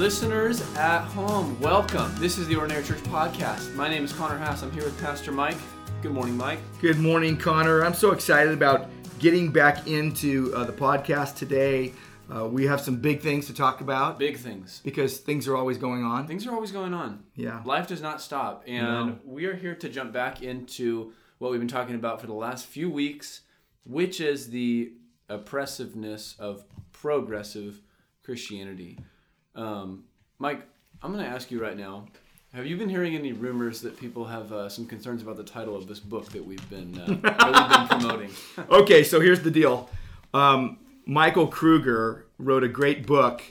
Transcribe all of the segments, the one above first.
listeners at home, welcome. This is the Ordinary Church Podcast. My name is Connor Hass. I'm here with Pastor Mike. Good morning, Mike. Good morning, Connor. I'm so excited about getting back into uh, the podcast today. Uh, we have some big things to talk about Big things. because things are always going on. Things are always going on. Yeah. Life does not stop. And No. we are here to jump back into what we've been talking about for the last few weeks, which is the oppressiveness of progressive Christianity. Um, Mike, I'm going to ask you right now. Have you been hearing any rumors that people have uh, some concerns about the title of this book that we've been uh, that we've been promoting? Okay, so here's the deal. Um, Michael Kruger wrote a great book,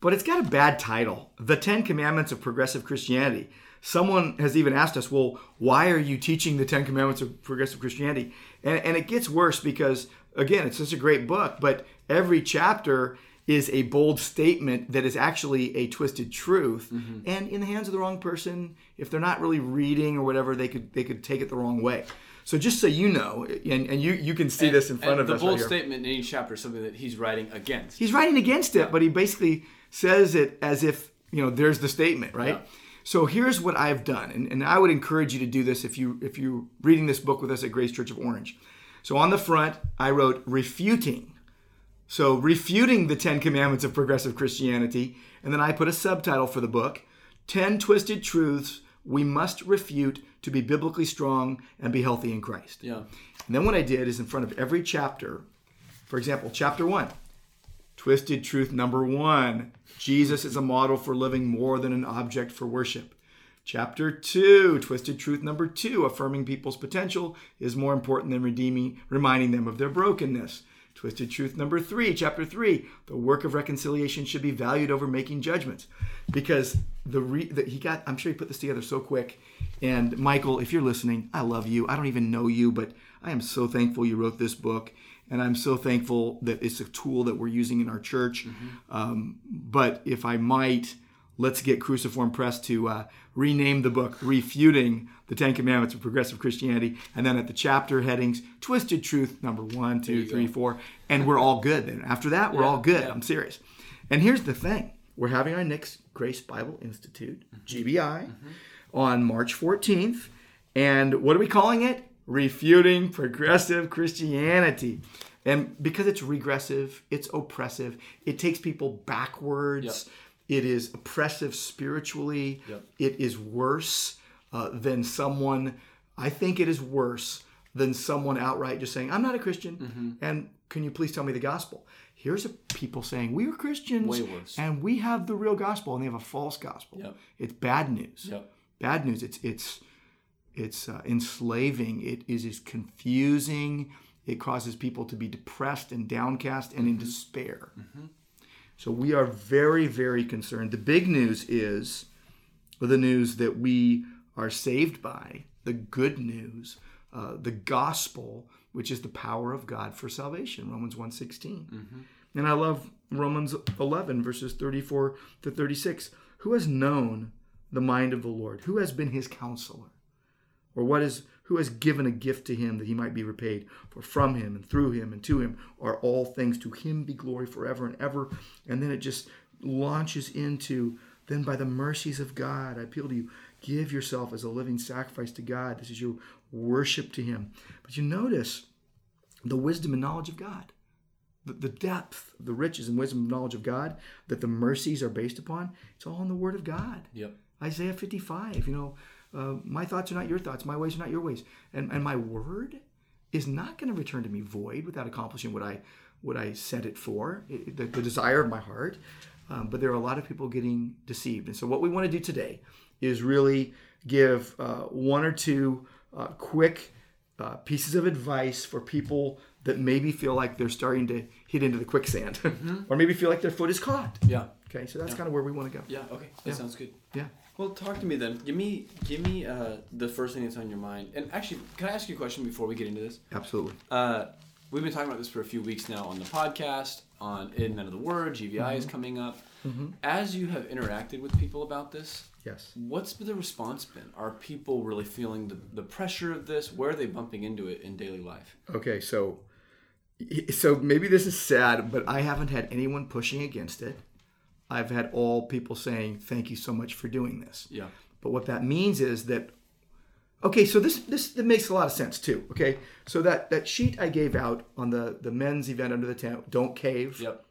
but it's got a bad title The Ten Commandments of Progressive Christianity. Someone has even asked us, well, why are you teaching the Ten Commandments of Progressive Christianity? And, and it gets worse because, again, it's such a great book, but every chapter is a bold statement that is actually a twisted truth mm-hmm. and in the hands of the wrong person if they're not really reading or whatever they could they could take it the wrong way. So just so you know and, and you you can see this in front And of the us bold right statement in each chapter is something that he's writing against. he's writing against it but he basically says it as if you know there's the statement right? Yeah. so here's what i've done and, and i would encourage you to do this if you if you're reading this book with us at grace church of orange. So on the front i wrote refuting so refuting the Ten Commandments of progressive Christianity, and then I put a subtitle for the book: Ten Twisted Truths We Must Refute to Be Biblically Strong and Be Healthy in Christ. Yeah. And then what I did is in front of every chapter, for example, chapter one, twisted truth number one: Jesus is a model for living more than an object for worship. Chapter 2, twisted truth number 2, affirming people's potential is more important than redeeming reminding them of their brokenness. Twisted truth number 3, chapter 3, the work of reconciliation should be valued over making judgments. Because the, re, the he got I'm sure he put this together so quick. And Michael, if you're listening, I love you. I don't even know you, but I am so thankful you wrote this book and I'm so thankful that it's a tool that we're using in our church. Um, but if I might, let's get Cruciform Press to uh, rename the book Refuting the Ten Commandments of Progressive Christianity. And then at the chapter headings, Twisted Truth number one, two, three, four. And we're all good then. After that, we're all good. yeah. I'm serious. And here's the thing we're having our next Grace Bible Institute, GBI, on March 14th. And what are we calling it? Refuting Progressive Christianity. And because it's regressive, it's oppressive, it takes people backwards. It is oppressive spiritually. Yep. It is worse uh, than someone, I think it is worse than someone outright just saying, I'm not a Christian. Mm-hmm. And can you please tell me the gospel? Here's a people saying, We are Christians and we have the real gospel, and they have a false gospel. Yep. It's bad news. Yep. Bad news. It's it's it's uh, enslaving. It is is confusing. It causes people to be depressed and downcast and in despair. So we are very very concerned. The big news is the news that we are saved by the good news, uh, the gospel, which is the power of God for salvation. Romans 1.16. And I love Romans 11, verses 34 to 36. Who has known the mind of the Lord? Who has been his counselor? Or what is who has given a gift to him that he might be repaid? For from him and through him and to him are all things. To him be glory forever and ever. And then it just launches into then by the mercies of God, I appeal to you, give yourself as a living sacrifice to God. This is your worship to him. But you notice the wisdom and knowledge of God the, the depth, the riches and wisdom and knowledge of God that the mercies are based upon, it's all in the Word of God. Yep. Isaiah 55, you know, uh, my thoughts are not your thoughts, my ways are not your ways. And, and my word is not going to return to me void without accomplishing what I what I sent it for, it- the, the desire of my heart. Um, but there are a lot of people getting deceived. And so what we want to do today is really give uh, one or two uh, quick uh, pieces of advice for people that maybe feel like they're starting to hit into the quicksand or maybe feel like their foot is caught. Yeah. Okay, so that's kind of where we want to go. Yeah. Okay. That sounds good. Yeah. Well, talk to me then. Give me, give me uh, the first thing that's on your mind. And actually, can I ask you a question before we get into this? Absolutely. Uh, we've been talking about this for a few weeks now on the podcast, on In and Out of the Word. GBI is coming up. Mm-hmm. As you have interacted with people about this, Yes. what's the response been? Are people really feeling the, the pressure of this? Where are they bumping into it in daily life? Okay, so so maybe this is sad, but I haven't had anyone pushing against it. I've had all people saying, "Thank you so much for doing this." Yeah. But what that means is that okay, so this this that makes a lot of sense too. Okay, so that that sheet I gave out on the the men's event under the tent, don't cave. Yep.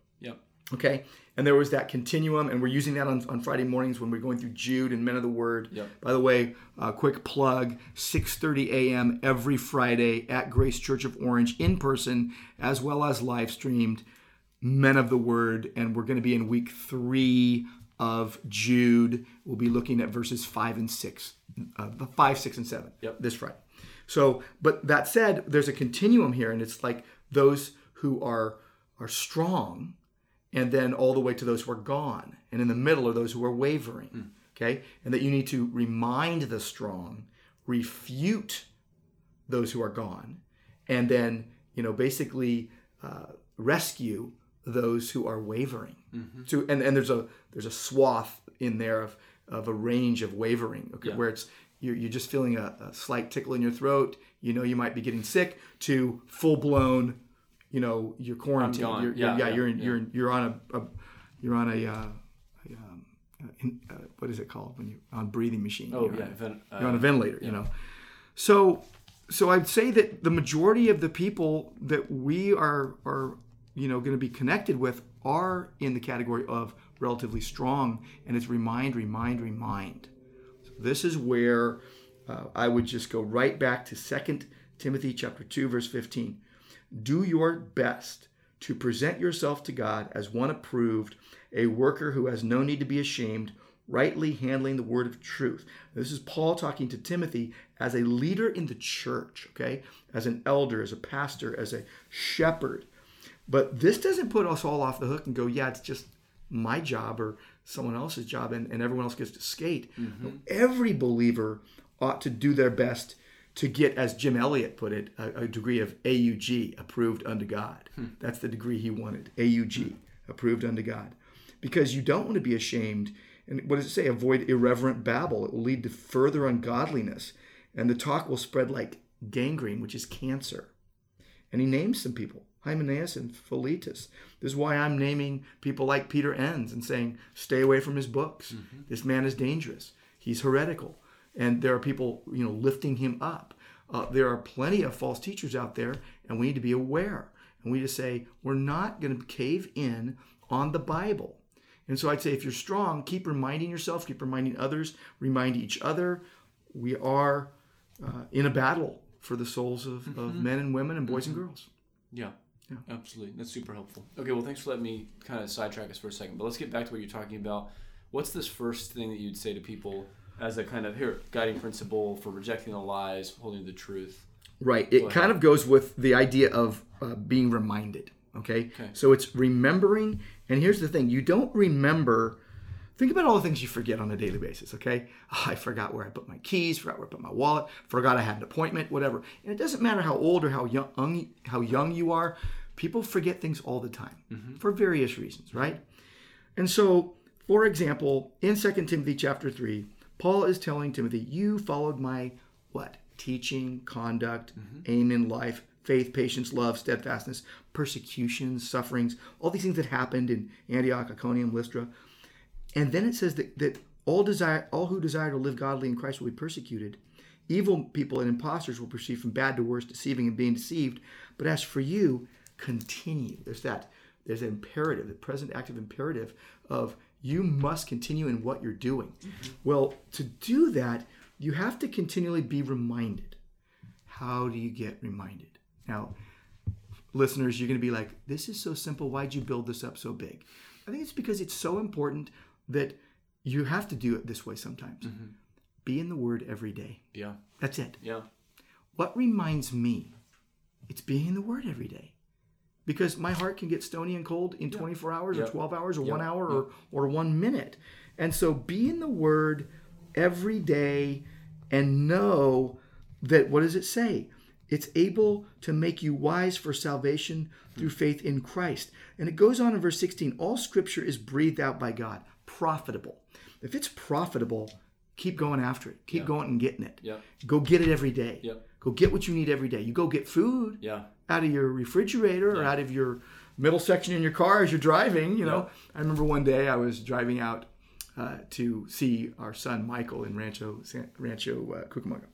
Okay, and there was that continuum, and we're using that on, on Friday mornings when we're going through Jude and Men of the Word. Yep. By the way, uh, quick plug: 6:30 a.m. every Friday at Grace Church of Orange in person, as well as live streamed. Men of the Word, and we're going to be in week three of Jude. We'll be looking at verses five and six, uh, five, six, and seven. Yep. This Friday. So, but that said, there's a continuum here, and it's like those who are are strong, and then all the way to those who are gone, and in the middle are those who are wavering. Okay, and that you need to remind the strong, refute those who are gone, and then you know basically uh, rescue those who are wavering. So and, and there's a there's a swath in there of of a range of wavering, okay, Yeah. where it's you're, you're just feeling a, a slight tickle in your throat. You know you might be getting sick to full blown, you know, you're quarantined. You're, Yeah, you're, yeah, yeah, you're in, yeah. you're in, you're on a, a you're on a, uh, a um, uh, in, uh, what is it called when you're on breathing machine? Oh You're yeah. on Ven- uh, you're on a ventilator, you know. So, so I'd say that the majority of the people that we are are you know going to be connected with are in the category of relatively strong, and it's remind, remind, remind. So this is where uh, I would just go right back to Second Timothy chapter two, verse fifteen. Do your best to present yourself to God as one approved, a worker who has no need to be ashamed, rightly handling the word of truth. This is Paul talking to Timothy as a leader in the church, okay? As an elder, as a pastor, as a shepherd. But this doesn't put us all off the hook and go, yeah, it's just my job or someone else's job and, and everyone else gets to skate. No, every believer ought to do their best to get, as Jim Elliot put it, a, a degree of AUG, approved unto God. Hmm. That's the degree he wanted, AUG, hmm. approved unto God. Because you don't want to be ashamed. And what does it say? Avoid irreverent babble. It will lead to further ungodliness. And the talk will spread like gangrene, which is cancer. And he names some people, Hymenaeus and Philetus. This is why I'm naming people like Peter Enns and saying, stay away from his books. Mm-hmm. This man is dangerous. He's heretical. And there are people, you know, lifting him up. Uh, there are plenty of false teachers out there, and we need to be aware. And we just say, we're not going to cave in on the Bible. And so I'd say if you're strong, keep reminding yourself, keep reminding others, remind each other. We are uh, in a battle for the souls of, of men and women and boys and girls. Yeah. Yeah. Absolutely. That's super helpful. Okay, well, thanks for letting me kind of sidetrack us for a second. But let's get back to what you're talking about. What's this first thing that you'd say to people as a kind of here guiding principle for rejecting the lies, holding the truth? Right. It kind of goes with the idea of uh, being reminded. Okay? So it's remembering. And here's the thing you don't remember. Think about all the things you forget on a daily basis, okay? Oh, I forgot where I put my keys, forgot where I put my wallet, forgot I had an appointment, whatever. And it doesn't matter how old or how young how young you are, people forget things all the time for various reasons, right? And so, for example, in 2 Timothy chapter 3, Paul is telling Timothy, You followed my what? Teaching, conduct, mm-hmm. aim in life, faith, patience, love, steadfastness, persecutions, sufferings, all these things that happened in Antioch, Iconium, Lystra. And then it says that, that all desire all who desire to live godly in Christ will be persecuted. Evil people and impostors will proceed from bad to worse, deceiving and being deceived. But as for you, continue. There's that. There's an imperative, the present active imperative of you must continue in what you're doing. Mm-hmm. Well, to do that, you have to continually be reminded. How do you get reminded? Now, listeners, you're going to be like, this is so simple. Why'd you build this up so big? I think it's because it's so important that you have to do it this way sometimes. Mm-hmm. Be in the Word every day. Yeah. That's it. Yeah. What reminds me? It's being in the Word every day. Because my heart can get stony and cold in 24 hours or 12 hours or one hour or, or one minute. And so be in the Word every day and know that, what does it say? It's able to make you wise for salvation through hmm. faith in Christ. And it goes on in verse 16 all scripture is breathed out by God, profitable. If it's profitable, keep going after it, keep going and getting it. Yep. Go get it every day. Yep. Go get what you need every day. You go get food Yeah. out of your refrigerator or out of your middle section in your car as you're driving. You know, I remember one day I was driving out uh, to see our son Michael in Rancho San- Rancho uh, Cucamonga,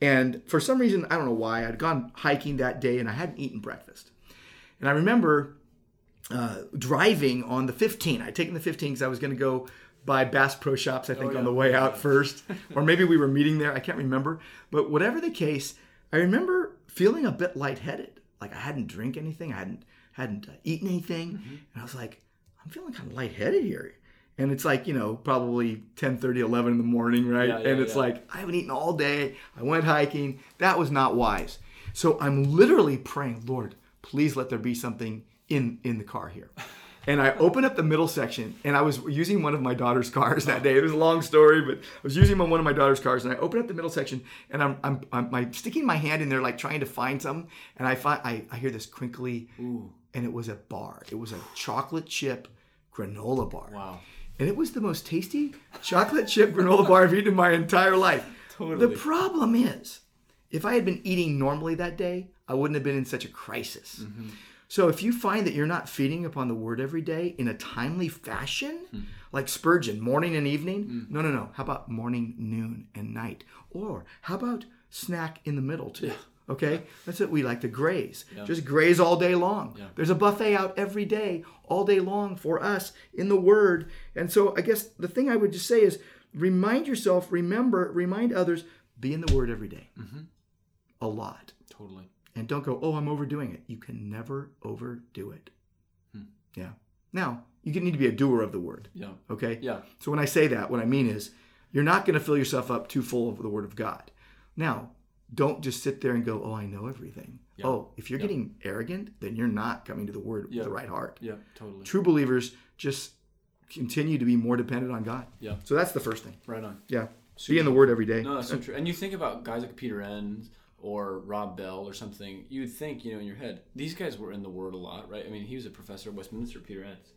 and for some reason I don't know why I'd gone hiking that day and I hadn't eaten breakfast, and I remember uh, driving on the 15. I'd taken the 15 because I was going to go by Bass Pro Shops, I think, yeah. on the way out first, or maybe we were meeting there. I can't remember, but whatever the case, I remember feeling a bit lightheaded. Like I hadn't drank anything, I hadn't hadn't uh, eaten anything, and I was like, I'm feeling kind of lightheaded here. And it's like, you know, probably 10, 30, 11 in the morning, right? Yeah, yeah, and it's like, I haven't eaten all day. I went hiking. That was not wise. So I'm literally praying, Lord, please let there be something in in the car here. And I opened up the middle section, and I was using one of my daughter's cars that day. It was a long story, but I was using one of my daughter's cars, and I opened up the middle section, and I'm I'm, I'm, I'm sticking my hand in there, like trying to find something, and I find I, I hear this crinkly, and it was a bar. It was a chocolate chip granola bar. Wow. And it was the most tasty chocolate chip granola bar I've eaten in my entire life. Totally. The problem is, if I had been eating normally that day, I wouldn't have been in such a crisis. Mm-hmm. So if you find that you're not feeding upon the word every day in a timely fashion, Hmm. like Spurgeon, morning and evening, Mm. no, no, no. How about morning, noon, and night? Or how about snack in the middle too? Okay, that's what we like to graze. Just graze all day long. There's a buffet out every day, all day long for us in the Word. And so I guess the thing I would just say is remind yourself, remember, remind others, be in the Word every day. Mm-hmm. A lot. Totally. And don't go, oh, I'm overdoing it. You can never overdo it. Hmm. Yeah. Now, you need to be a doer of the Word. Yeah. Okay? Yeah. So when I say that, what I mean is you're not going to fill yourself up too full of the Word of God. Now, don't just sit there and go, oh, I know everything. Oh, if you're getting arrogant, then you're not coming to the Word with the right heart. Yeah. Totally. True believers just continue to be more dependent on God. Yeah. So that's the first thing. Right on. Yeah. Be in the Word every day. No, that's so true. And you think about guys like Peter Enns or Rob Bell or something, you would think, you know, in your head, these guys were in the Word a lot, right? I mean, he was a professor at Westminster, Peter Enns.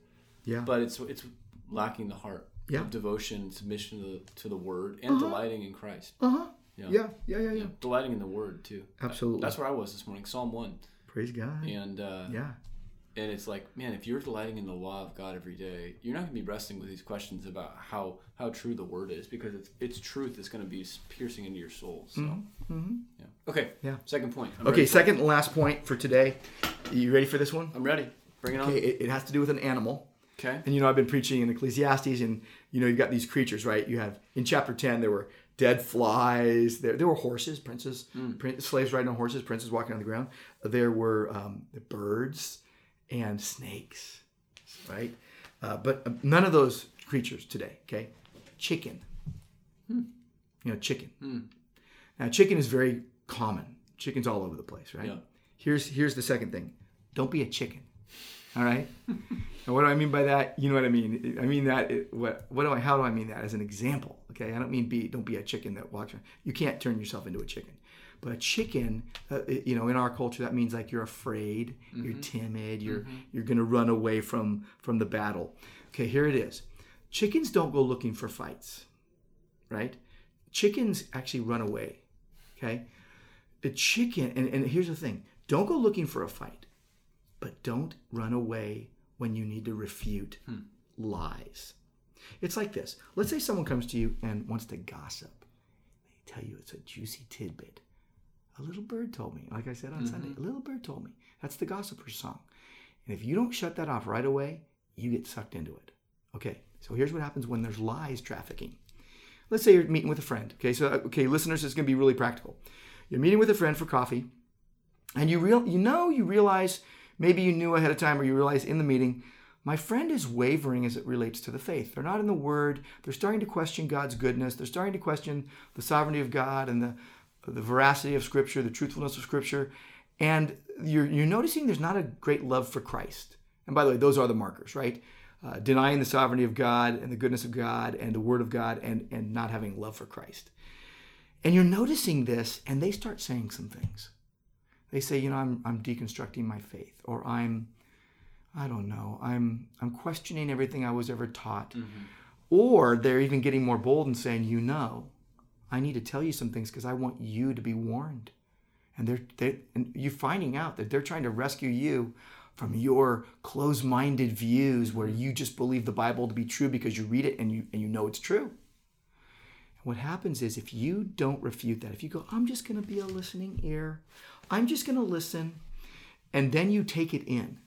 Yeah. But it's it's lacking the heart Yeah. of devotion, submission to the, to the Word, and delighting in Christ. Uh huh. Yeah. Yeah. Yeah. Yeah. Yeah. Delighting in the Word, too. Absolutely. That's where I was this morning, Psalm 1. Praise God. And uh, Yeah. And it's like, man, if you're delighting in the law of God every day, you're not going to be wrestling with these questions about how how true the word is because it's it's truth that's going to be piercing into your soul. So, yeah. Okay. Mm-hmm. Yeah. Second point. I'm Okay. Second and last point for today. You ready for this one? I'm ready. Bring it on. Okay. It, it has to do with an animal. Okay. And you know, I've been preaching in Ecclesiastes, and you know, you've got these creatures, right? You have in chapter ten, there were dead flies. There, there were horses, princes, prin- slaves riding on horses, princes walking on the ground. There were um, the birds and snakes, right? Uh, but uh, none of those creatures today. Okay, chicken. You know, chicken. Now, chicken is very common. Chicken's all over the place, right? Yeah. Here's here's the second thing. Don't be a chicken. All right. and what do I mean by that? You know what I mean. I mean that. It, what what do I? How do I mean that? As an example. Okay. I don't mean be. Don't be a chicken that walks around. You can't turn yourself into a chicken. But a chicken, uh, uh, you know, in our culture, that means like you're afraid, you're mm-hmm. timid, you're mm-hmm. you're gonna run away from from the battle. Okay. Here it is. Chickens don't go looking for fights, right? Chickens actually run away. Okay. The chicken, and, and here's the thing: don't go looking for a fight but don't run away when you need to refute hmm. lies. It's like this. Let's say someone comes to you and wants to gossip. They tell you it's a juicy tidbit. A little bird told me, like I said on Sunday, mm-hmm. a little bird told me. That's the gossiper's song. And if you don't shut that off right away, you get sucked into it. Okay, so here's what happens when there's lies trafficking. Let's say you're meeting with a friend. Okay, so uh, okay, listeners, it's going to be really practical. You're meeting with a friend for coffee, and you real you know you realize maybe you knew ahead of time or you realize in the meeting my friend is wavering as it relates to the faith they're not in the word they're starting to question god's goodness they're starting to question the sovereignty of god and the the veracity of scripture the truthfulness of scripture and you're you're noticing there's not a great love for christ. And by the way those are the markers right? Uh, denying the sovereignty of god and the goodness of god and the word of god and and not having love for christ. And you're noticing this and they start saying some things. They say, you know, I'm, I'm deconstructing my faith, or I'm, I don't know, I'm, I'm questioning everything I was ever taught. Or they're even getting more bold and saying, you know, I need to tell you some things because I want you to be warned. And they're, they and you're finding out that they're trying to rescue you from your closed-minded views where you just believe the Bible to be true because you read it and you and you know it's true. And what happens is if you don't refute that, if you go, I'm just going to be a listening ear, I'm just going to listen, and then you take it in.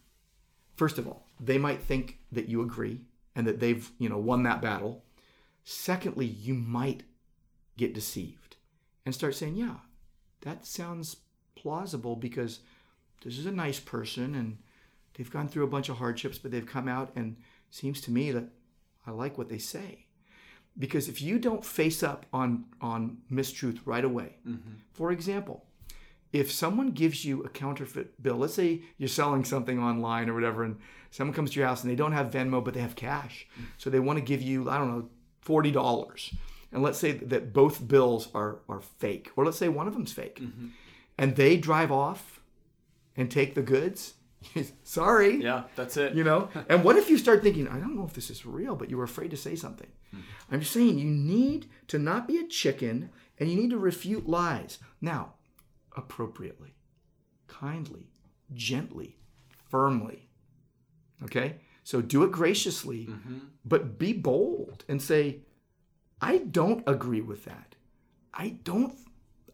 First of all, they might think that you agree and that they've, you know, won that battle. Secondly, you might get deceived and start saying, "Yeah, that sounds plausible because this is a nice person and they've gone through a bunch of hardships, but they've come out and seems to me that I like what they say. Because if you don't face up on on mistruth right away, mm-hmm. for example, if someone gives you a counterfeit bill, let's say you're selling something online or whatever, and someone comes to your house and they don't have Venmo but they have cash, mm. so they want to give you I don't know forty dollars, and let's say that both bills are are fake, or let's say one of them's fake, mm-hmm. and they drive off and take the goods. Sorry, Yeah, that's it. you know? And what if you start thinking i don't know if this is real but you were afraid to say something. Mm-hmm. I'm just saying you need to not be a chicken and you need to refute lies. Now appropriately kindly gently firmly okay? So do it graciously mm-hmm. but be bold and say i don't agree with that i don't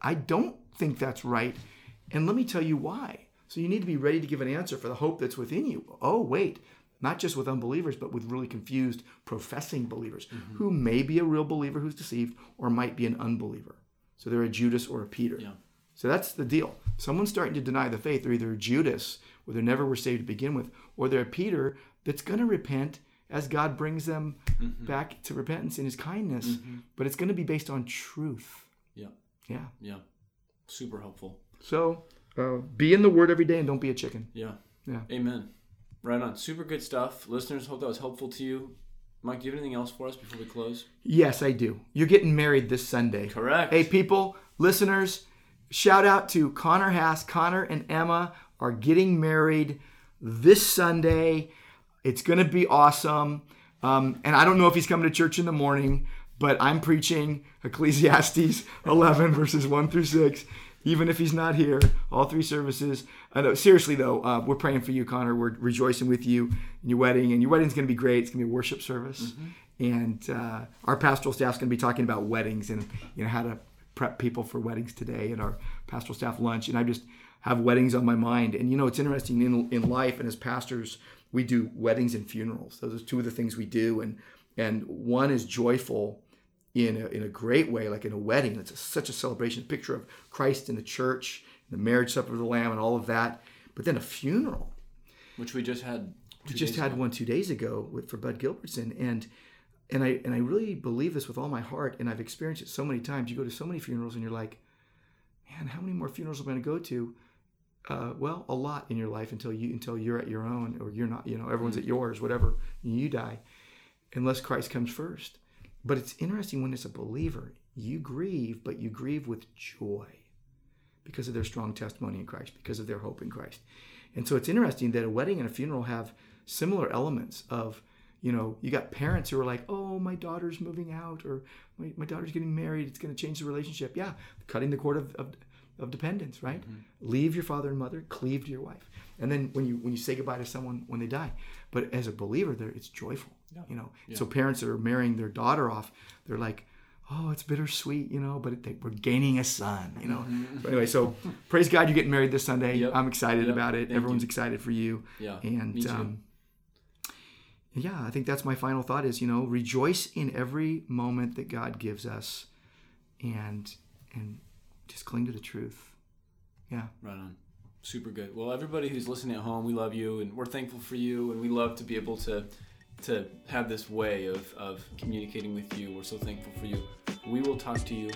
i don't think that's right and let me tell you why so you need to be ready to give an answer for the hope that's within you. Oh, wait, not just with unbelievers, but with really confused professing believers mm-hmm. who may be a real believer who's deceived or might be an unbeliever. So they're a Judas or a Peter. Yeah. So that's the deal. Someone's starting to deny the faith. They're either a Judas, where they never were saved to begin with, or they're a Peter that's going to repent as God brings them back to repentance in his kindness. But it's going to be based on truth. Yeah, Yeah. yeah. Super helpful. So uh, be in the word every day and don't be a chicken. Yeah. Yeah. Amen. Right on. Super good stuff. Listeners, hope that was helpful to you. Mike, do you have anything else for us before we close? Yes, I do. You're getting married this Sunday. Correct. Hey, people, listeners, shout out to Connor Hass. Connor and Emma are getting married this Sunday. It's going to be awesome. Um, and I don't know if he's coming to church in the morning, but I'm preaching Ecclesiastes 11, verses 1 through 6. Even if he's not here, all three services. I know, seriously though, uh, we're praying for you, Connor. We're rejoicing with you in your wedding, and your wedding's going to be great. It's going to be a worship service, and uh, our pastoral staff's going to be talking about weddings and you know how to prep people for weddings today at our pastoral staff lunch. And I just have weddings on my mind. And you know, it's interesting in in life and as pastors, we do weddings and funerals. Those are two of the things we do, and and one is joyful in a, in a great way, like in a wedding. It's a, such a celebration, picture of Christ in the church, the marriage supper of the Lamb, and all of that. But then a funeral. Which we just had. We just had ago. one two days ago with for Bud Gilbertson, and and I and I really believe this with all my heart, and I've experienced it so many times. You go to so many funerals, and you're like, man, how many more funerals am I going to go to? Uh, well, a lot in your life until you until you're at your own, or you're not. You know, everyone's at yours, whatever. And you die, unless Christ comes first. But it's interesting when it's a believer, you grieve, but you grieve with joy because of their strong testimony in Christ, because of their hope in Christ. And so it's interesting that a wedding and a funeral have similar elements of, you know, you got parents who are like, oh, my daughter's moving out or my, my daughter's getting married. It's going to change the relationship. Yeah, cutting the cord of, of, of dependence, right? Leave your father and mother, cleave to your wife. And then when you when you say goodbye to someone when they die, but as a believer, there it's joyful, you know. So parents that are marrying their daughter off, they're like, oh, it's bittersweet, you know, but it, they, we're gaining a son, you know. But anyway, so praise God, you're getting married this Sunday. Yep. I'm excited Yep. about it. Thank Everyone's you. excited for you. Yeah, And me too. um, yeah, I think that's my final thought is, you know, rejoice in every moment that God gives us and and just cling to the truth. Yeah. Right on. Super good. Well, everybody who's listening at home, we love you and we're thankful for you and we love to be able to to have this way of, of communicating with you. We're so thankful for you. We will talk to you.